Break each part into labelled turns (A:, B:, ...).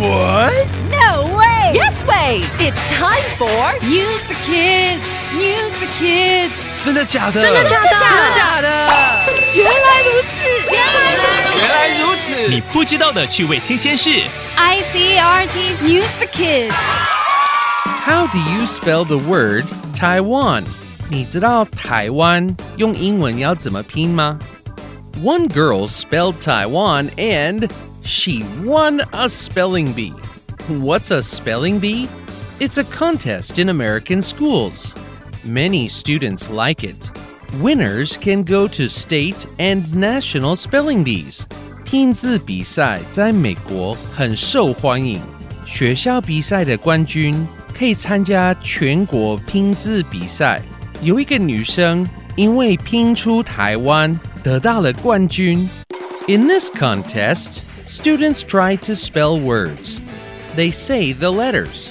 A: What?
B: No way!
C: Yes way! It's time for News for Kids. News for Kids.
A: 真的假的？
C: 真的假的？
B: 真的假的？
C: 原来如此，原来如此。
A: 原来如此。
D: 你不知道的趣味新鲜事。
C: ICRT's News for Kids.
E: How do you spell the word Taiwan? 你知道台湾用英文要怎么拼吗？One girl spelled Taiwan and she won a spelling bee. What's a spelling bee? It's a contest in American schools. Many students like it. Winners can go to state and national spelling bees. 拼字比赛在美国很受欢迎，学校比赛的冠军可以参加全国拼字比赛。有一个女生因为拼出台湾得到了冠军。In this contest, students try to spell words. They say the letters,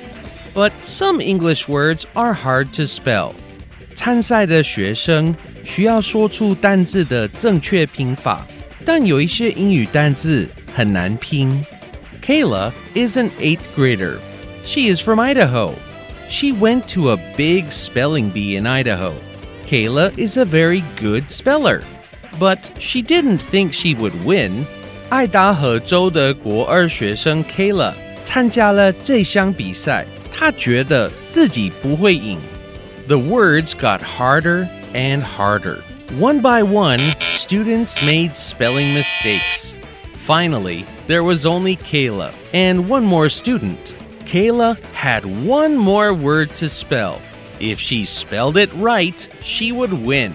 E: but some English words are hard to spell. 参赛的学生需要说出单字的正确拼法，但有一些英语单字很难拼。Kayla is an eighth grader. She is from Idaho. She went to a big spelling bee in Idaho. Kayla is a very good speller, but she didn't think she would win. 爱达荷州的国二学生 Kayla 参加了这项比赛，她觉得自己不会赢。The words got harder and harder. One by one, students made spelling mistakes. Finally, there was only Kayla and one more student. Kayla had one more word to spell. If she spelled it right, she would win.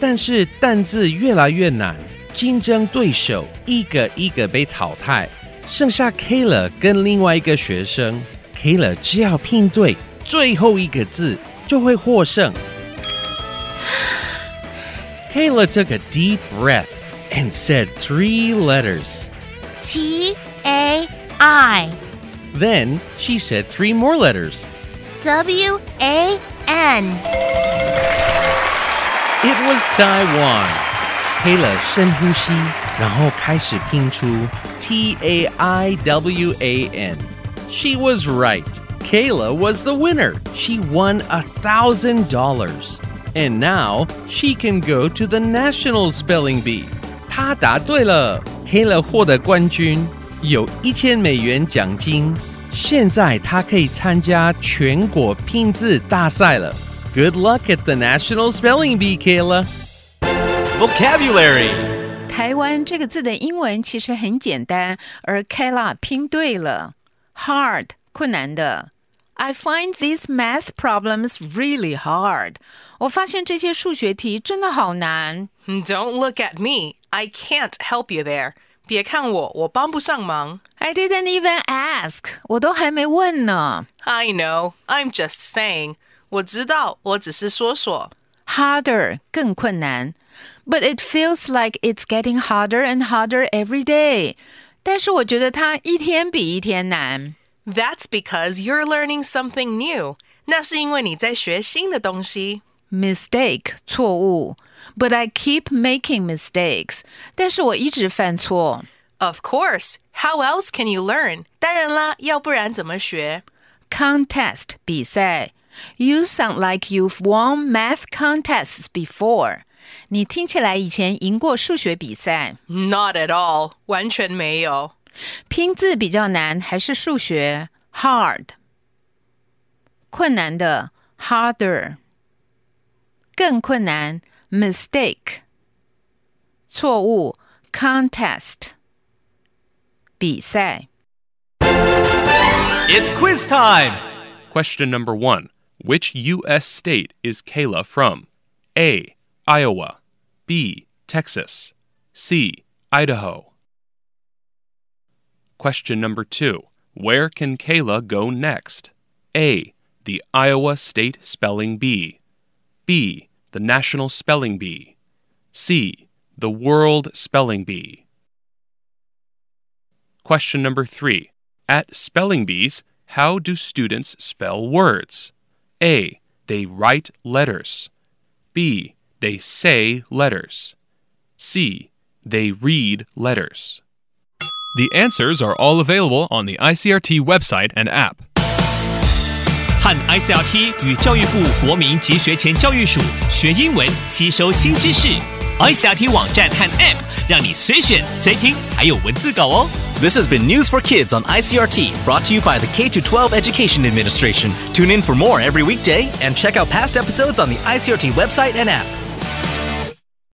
E: 但是单字越来越难， 竞争对手一个一个被淘汰，剩下 Kayla 跟另外一个学生。Kayla 只要拼对最后一个字，就会获胜。Kayla took a deep breath and said three letters.
B: T A I
E: Then she said three more letters.
B: W A N.
E: It was Taiwan. Kayla 深呼吸，然后开始拼出 T A I W A N. She was right. Kayla was the winner. She won a thousand dollars. And now she can go to the national spelling bee. 她答对了，Kayla 获得冠军，有一千美元奖金。现在她可以参加全国拼字大赛了。Good luck at the national spelling bee, Kayla
D: Vocabulary.
F: 台湾这个字的英文其实很简单，而 Kayla 拼对了，hard 困难的。I find these math problems really hard。我发现这些数学题真的好难。
G: Don't look at me. I can't help you there. 别看我，我帮不上忙。
F: I didn't even ask，我都还没问呢。
G: I know. I'm just saying. 我知道，我只是说说。
F: Harder 更困难，but it feels like it's getting harder and harder every day。但是我觉得它一天比一天难。
G: That's because you're learning something new. 那是因为你在学新的东西。
F: mistake 错误，but I keep making mistakes。但是我一直犯错。
G: Of course. How else can you learn? 当然啦，要不然怎么学？
F: Contest 比赛 ，You sound like you've won math contests before。你听起来以前赢过数学比赛。
G: Not at all. 完全没有。
F: 拼字比较难还是数学？Hard。困难的 harder。更困难 mistake。错误 contest。比赛。
D: It's quiz time. Question number one Which U.S. state is Kayla from? A. Iowa. B. Texas. C. Idaho. Question number two Where can Kayla go next? A. The Iowa State Spelling Bee. B. The National Spelling Bee. C. The World Spelling Bee. Question number three. At spelling bees, how do students spell words? A. They write letters. B. They say letters. C. They read letters. The answers are all available on the ICRT website and app.
A: 和 ICRT 与教育部国民及学前教育署学英文，吸收新知识。ICRT 网站和 App 让你随选随听，还有文字稿哦。
H: This has been News for Kids on ICRT, brought to you by the K 12 Education Administration. Tune in for more every weekday and check out past episodes on the ICRT website and app.